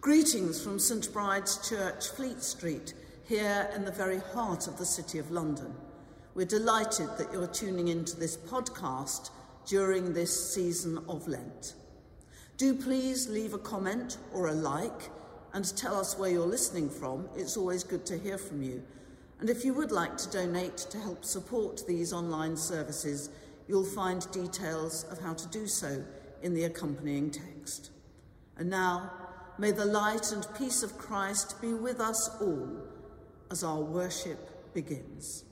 Greetings from St Bride's Church, Fleet Street, here in the very heart of the City of London. We're delighted that you're tuning into this podcast during this season of Lent. Do please leave a comment or a like and tell us where you're listening from. It's always good to hear from you. And if you would like to donate to help support these online services, you'll find details of how to do so in the accompanying text. And now, may the light and peace of Christ be with us all as our worship begins.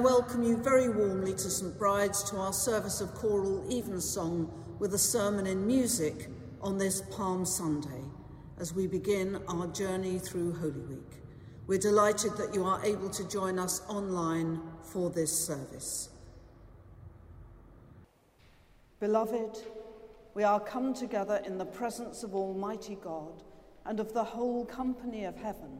Welcome you very warmly to St Bride's to our service of choral evensong with a sermon in music on this Palm Sunday as we begin our journey through Holy Week. We're delighted that you are able to join us online for this service. Beloved, we are come together in the presence of Almighty God and of the whole company of heaven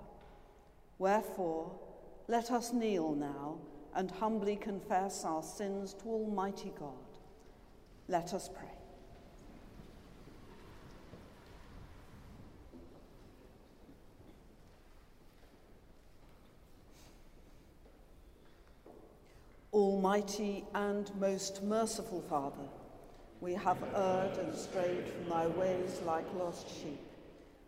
Wherefore, let us kneel now and humbly confess our sins to Almighty God. Let us pray. Almighty and most merciful Father, we have erred and strayed from thy ways like lost sheep.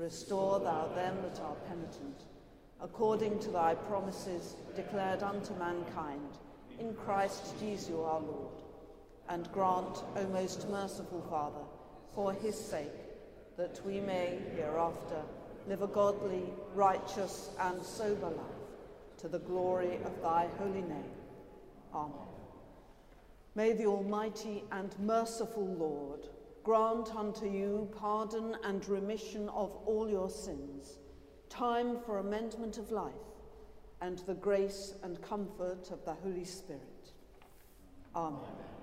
Restore thou them that are penitent, according to thy promises declared unto mankind, in Christ Jesus our Lord. And grant, O most merciful Father, for his sake, that we may hereafter live a godly, righteous, and sober life, to the glory of thy holy name. Amen. May the Almighty and merciful Lord grant unto you pardon and remission of all your sins, time for amendment of life, and the grace and comfort of the Holy Spirit. Amen. O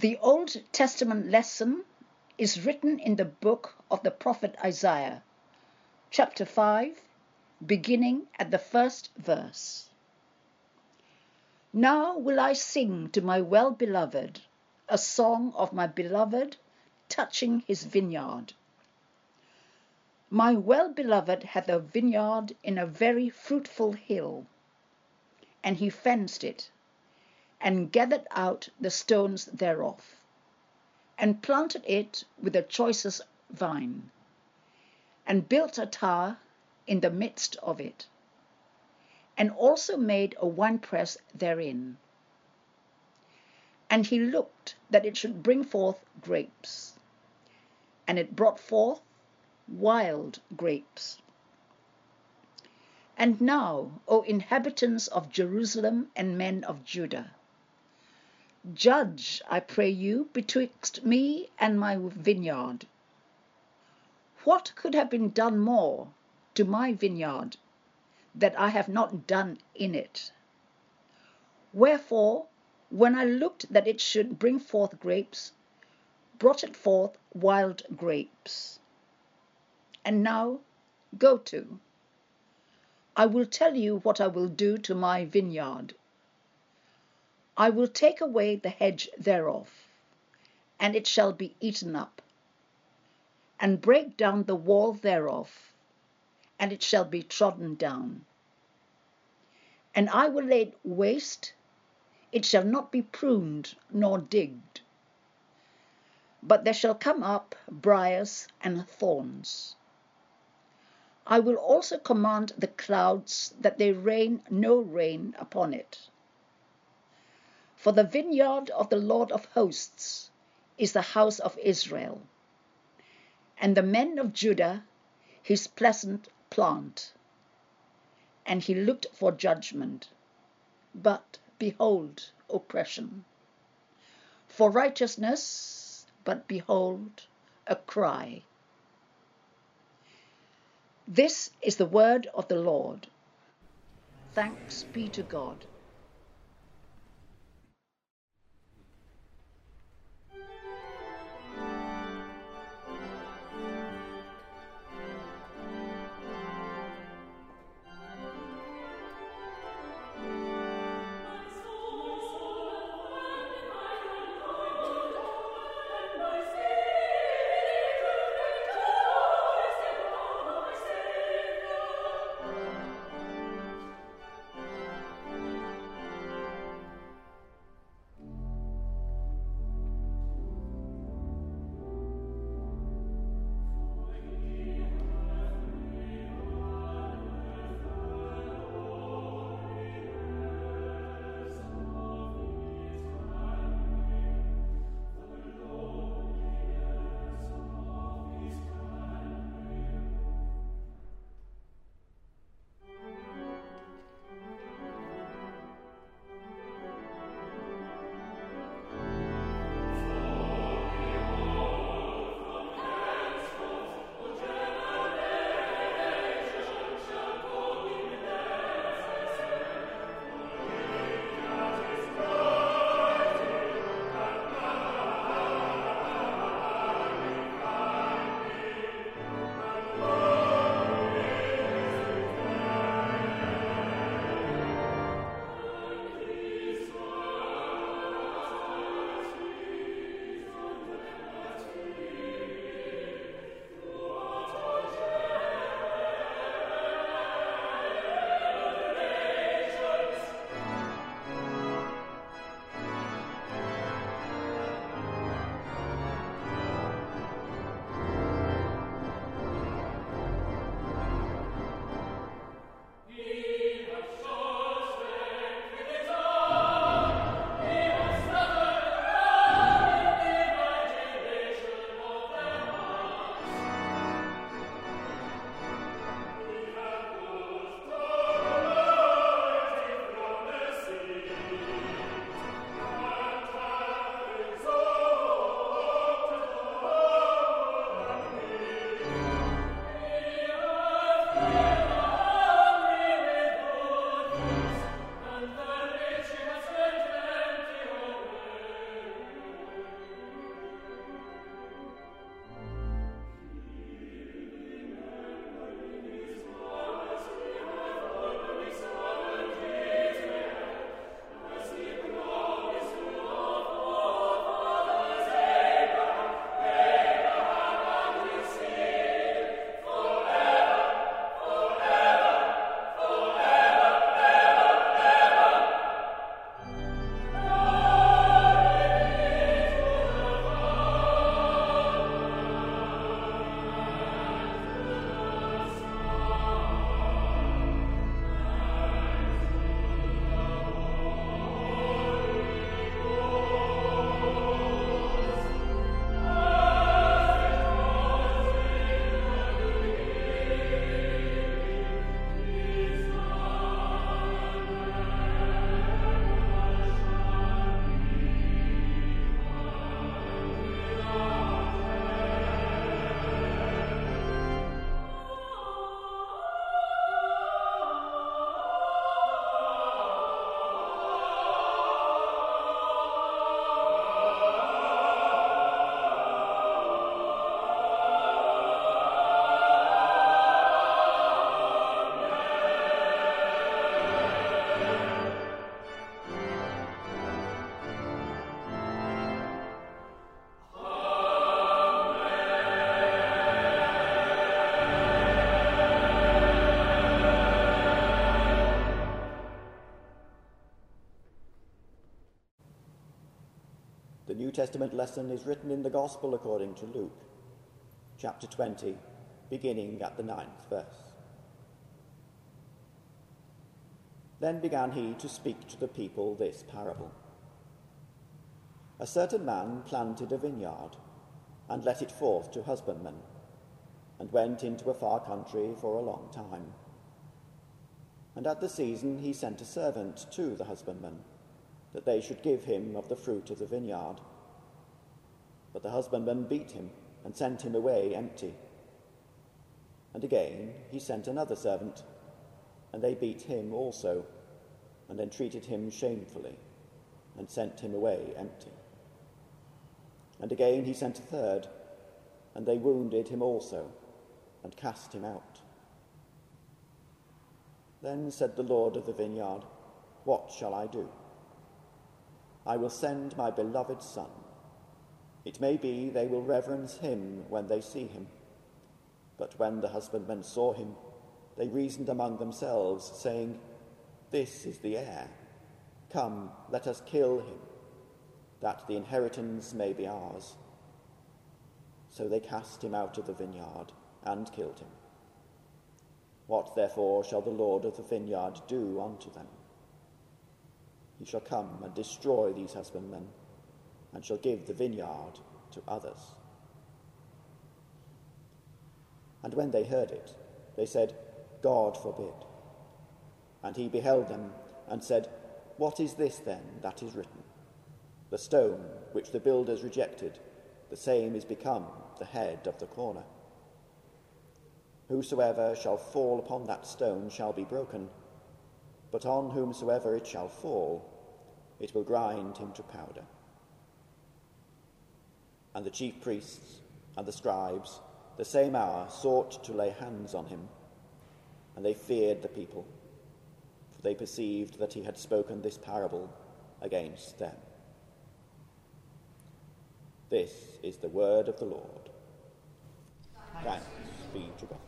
The Old Testament lesson is written in the book of the prophet Isaiah, chapter 5, beginning at the first verse. Now will I sing to my well beloved a song of my beloved touching his vineyard. My well beloved hath a vineyard in a very fruitful hill, and he fenced it and gathered out the stones thereof, and planted it with the choicest vine, and built a tower in the midst of it, and also made a winepress therein. And he looked that it should bring forth grapes, and it brought forth wild grapes. And now, O inhabitants of Jerusalem and men of Judah, Judge, I pray you, betwixt me and my vineyard. What could have been done more to my vineyard that I have not done in it? Wherefore, when I looked that it should bring forth grapes, brought it forth wild grapes. And now go to. I will tell you what I will do to my vineyard. I will take away the hedge thereof, and it shall be eaten up, and break down the wall thereof, and it shall be trodden down. And I will lay it waste, it shall not be pruned nor digged, but there shall come up briars and thorns. I will also command the clouds that they rain no rain upon it for the vineyard of the Lord of hosts is the house of Israel, and the men of Judah his pleasant plant. And he looked for judgment, but behold, oppression. For righteousness, but behold, a cry. This is the word of the Lord. Thanks be to God. Testament lesson is written in the Gospel according to Luke, chapter 20, beginning at the ninth verse. Then began he to speak to the people this parable. A certain man planted a vineyard and let it forth to husbandmen, and went into a far country for a long time. And at the season he sent a servant to the husbandmen, that they should give him of the fruit of the vineyard. But the husbandmen beat him and sent him away empty. And again he sent another servant, and they beat him also, and entreated him shamefully, and sent him away empty. And again he sent a third, and they wounded him also, and cast him out. Then said the Lord of the vineyard, What shall I do? I will send my beloved Son. It may be they will reverence him when they see him. But when the husbandmen saw him, they reasoned among themselves, saying, This is the heir. Come, let us kill him that the inheritance may be ours. So they cast him out of the vineyard and killed him. What therefore shall the Lord of the vineyard do unto them? He shall come and destroy these husbandmen, and shall give the vineyard to others. And when they heard it, they said, God forbid. And he beheld them and said, What is this then that is written? The stone which the builders rejected, the same is become the head of the corner. Whosoever shall fall upon that stone shall be broken, but on whomsoever it shall fall, it will grind him to powder. And the chief priests and the scribes, the same hour, sought to lay hands on him, and they feared the people, for they perceived that he had spoken this parable against them. This is the word of the Lord. Thanks be to God.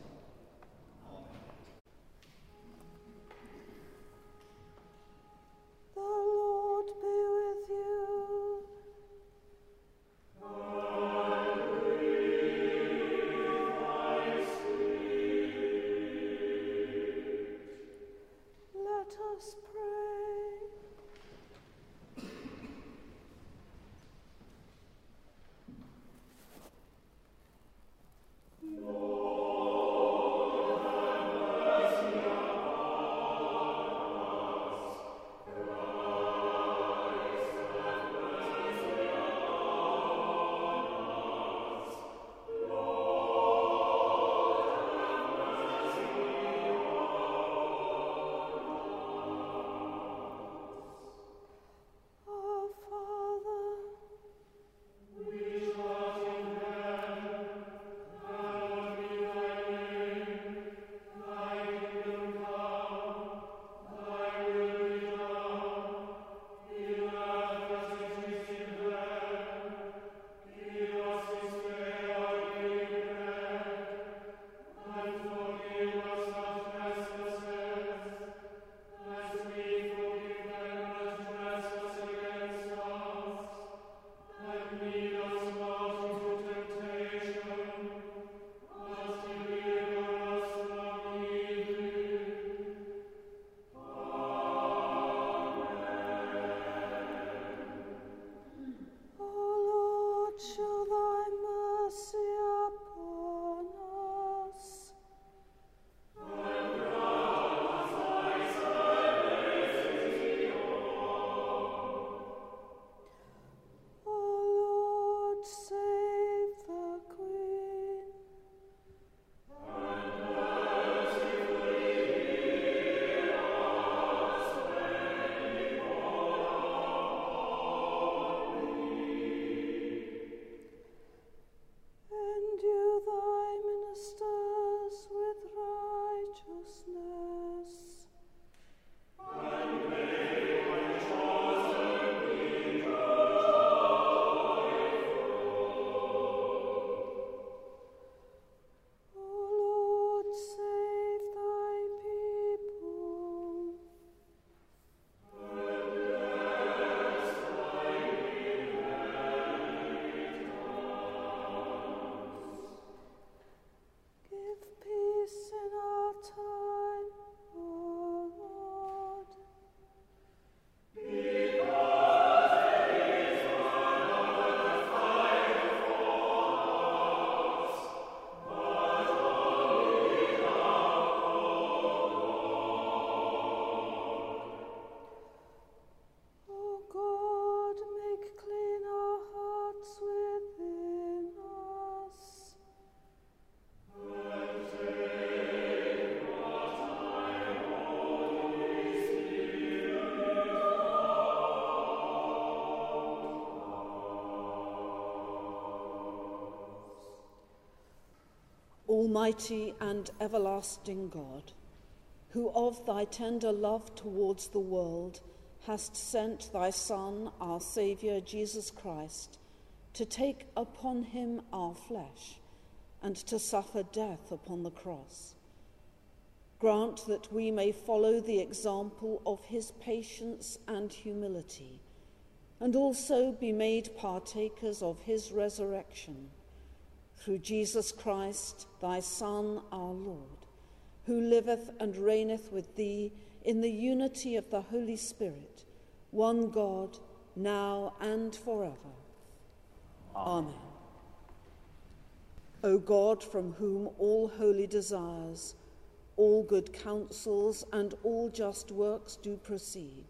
Almighty and everlasting God, who of thy tender love towards the world hast sent thy Son, our Saviour Jesus Christ, to take upon him our flesh and to suffer death upon the cross. Grant that we may follow the example of his patience and humility, and also be made partakers of his resurrection through Jesus Christ, thy Son, our Lord, who liveth and reigneth with thee in the unity of the Holy Spirit, one God, now and forever. Amen. O God, from whom all holy desires, all good counsels, and all just works do proceed,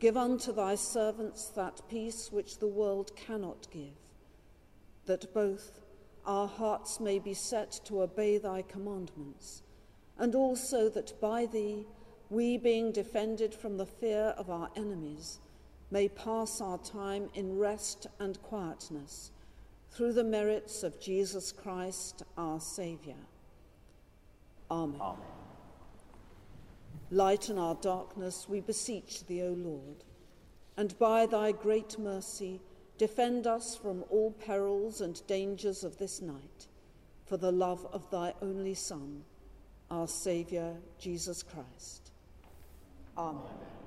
give unto thy servants that peace which the world cannot give, that both our hearts may be set to obey thy commandments, and also that by thee we, being defended from the fear of our enemies, may pass our time in rest and quietness through the merits of Jesus Christ, our Saviour. Amen. Amen. Lighten our darkness, we beseech thee, O Lord, and by thy great mercy defend us from all perils and dangers of this night, for the love of thy only Son, our Saviour, Jesus Christ. Amen.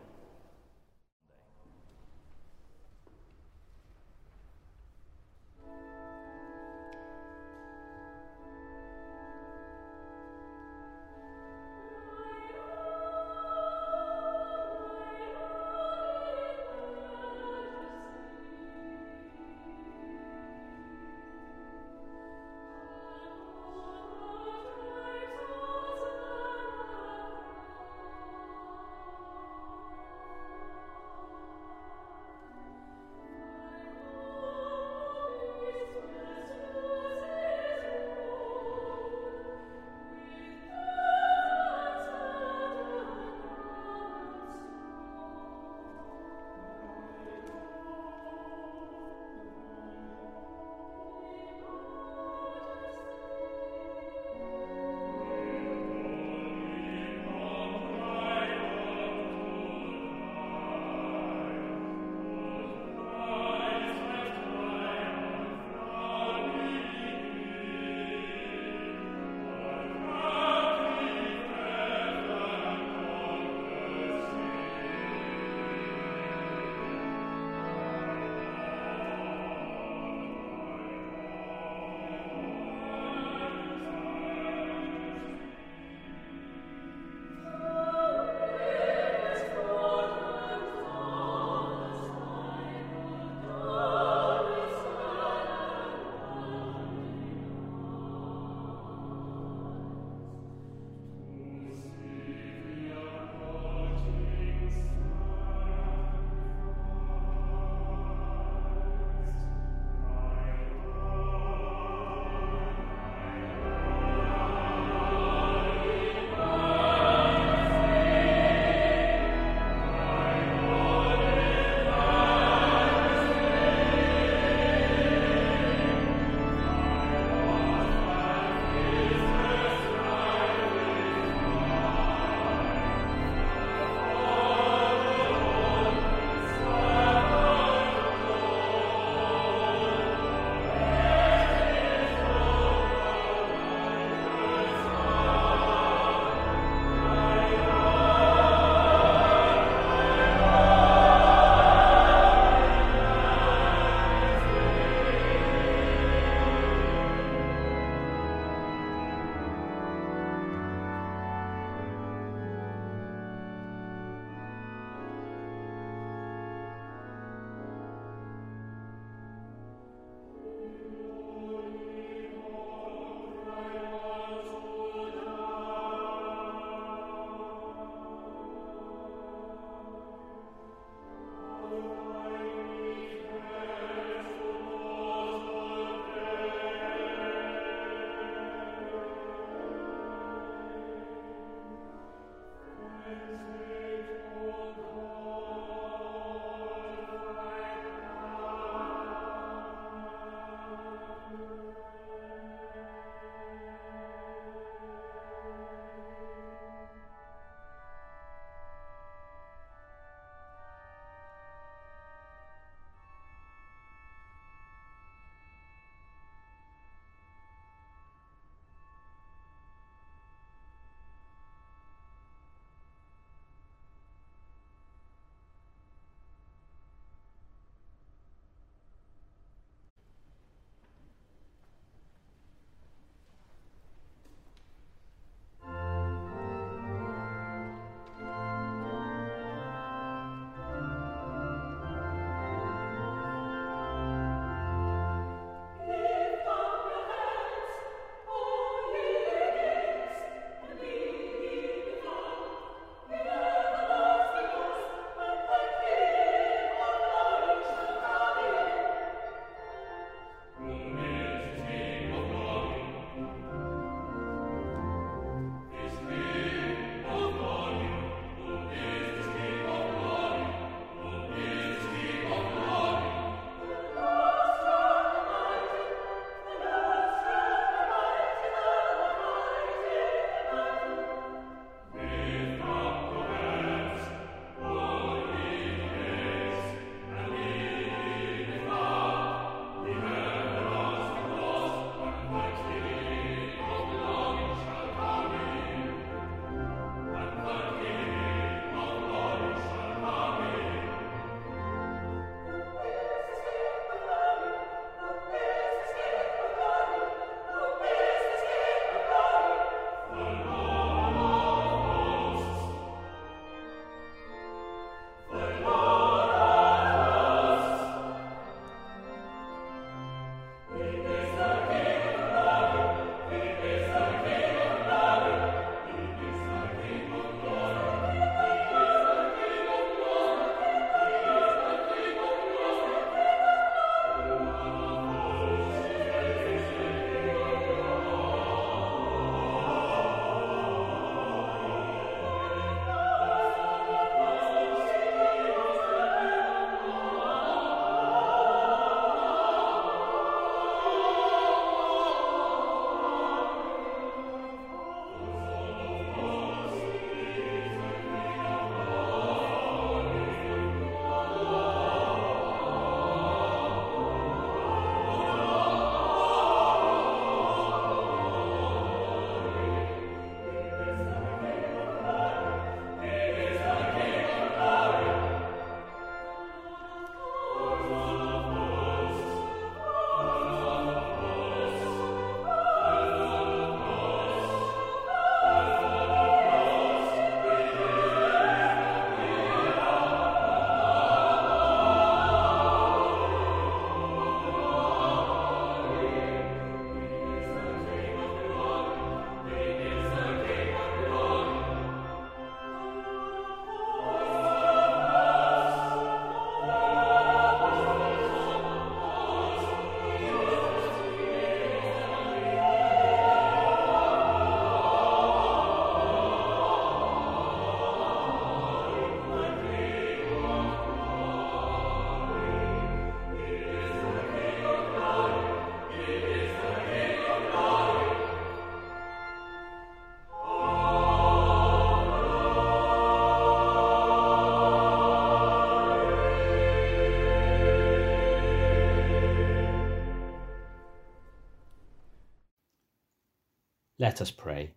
Let us pray.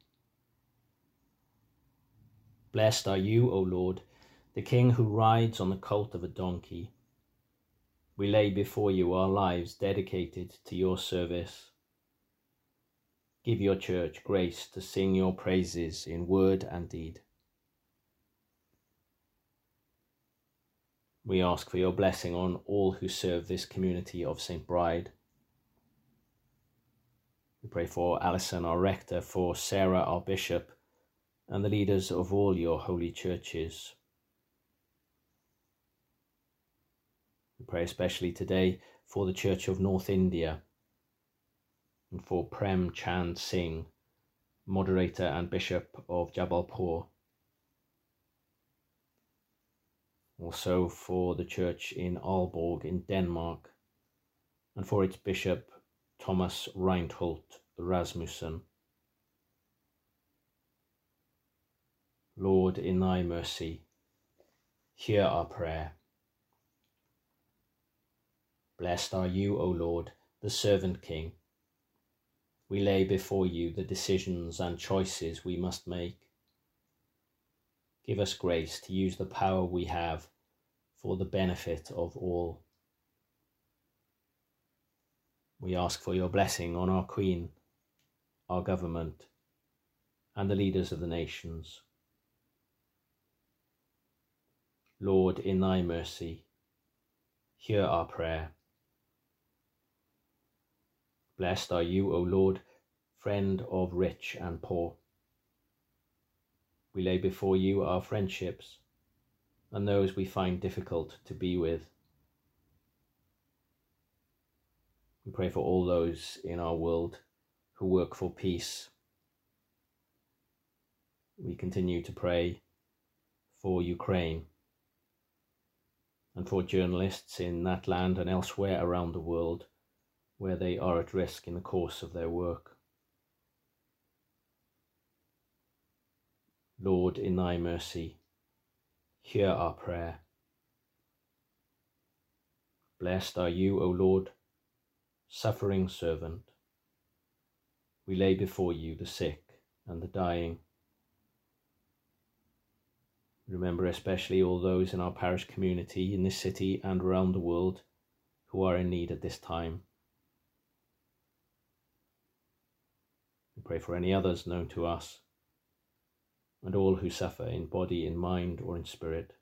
Blessed are you, O Lord, the King who rides on the colt of a donkey. We lay before you our lives dedicated to your service. Give your church grace to sing your praises in word and deed. We ask for your blessing on all who serve this community of St. Bride we pray for Alison, our rector, for Sarah, our bishop, and the leaders of all your holy churches. We pray especially today for the Church of North India and for Prem Chand Singh, moderator and bishop of Jabalpur. Also for the church in Aalborg in Denmark and for its bishop Thomas Reinholdt Rasmussen. Lord, in thy mercy, hear our prayer. Blessed are you, O Lord, the servant King. We lay before you the decisions and choices we must make. Give us grace to use the power we have for the benefit of all. We ask for your blessing on our Queen, our government, and the leaders of the nations. Lord, in thy mercy, hear our prayer. Blessed are you, O Lord, friend of rich and poor. We lay before you our friendships and those we find difficult to be with. We pray for all those in our world who work for peace. We continue to pray for Ukraine and for journalists in that land and elsewhere around the world where they are at risk in the course of their work. Lord, in thy mercy, hear our prayer. Blessed are you, O Lord, suffering servant, we lay before you the sick and the dying. Remember especially all those in our parish community in this city and around the world who are in need at this time. We pray for any others known to us and all who suffer in body, in mind, or in spirit.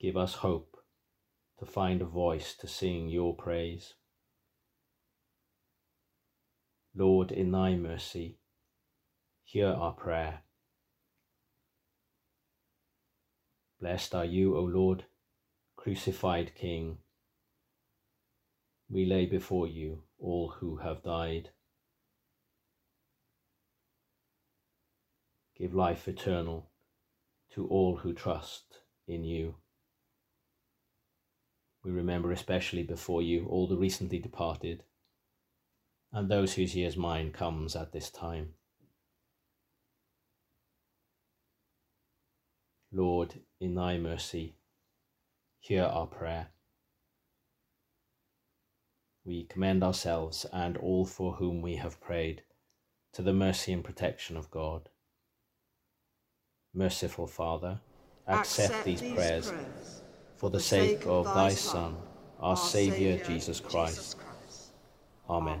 Give us hope to find a voice to sing your praise. Lord, in thy mercy, hear our prayer. Blessed are you, O Lord, crucified King. We lay before you all who have died. Give life eternal to all who trust in you. We remember especially before you all the recently departed, and those whose year's mind comes at this time. Lord, in thy mercy, hear our prayer. We commend ourselves and all for whom we have prayed to the mercy and protection of God. Merciful Father, accept, accept these, these prayers, prayers for the sake of thy Son, our Saviour Jesus Christ. Amen.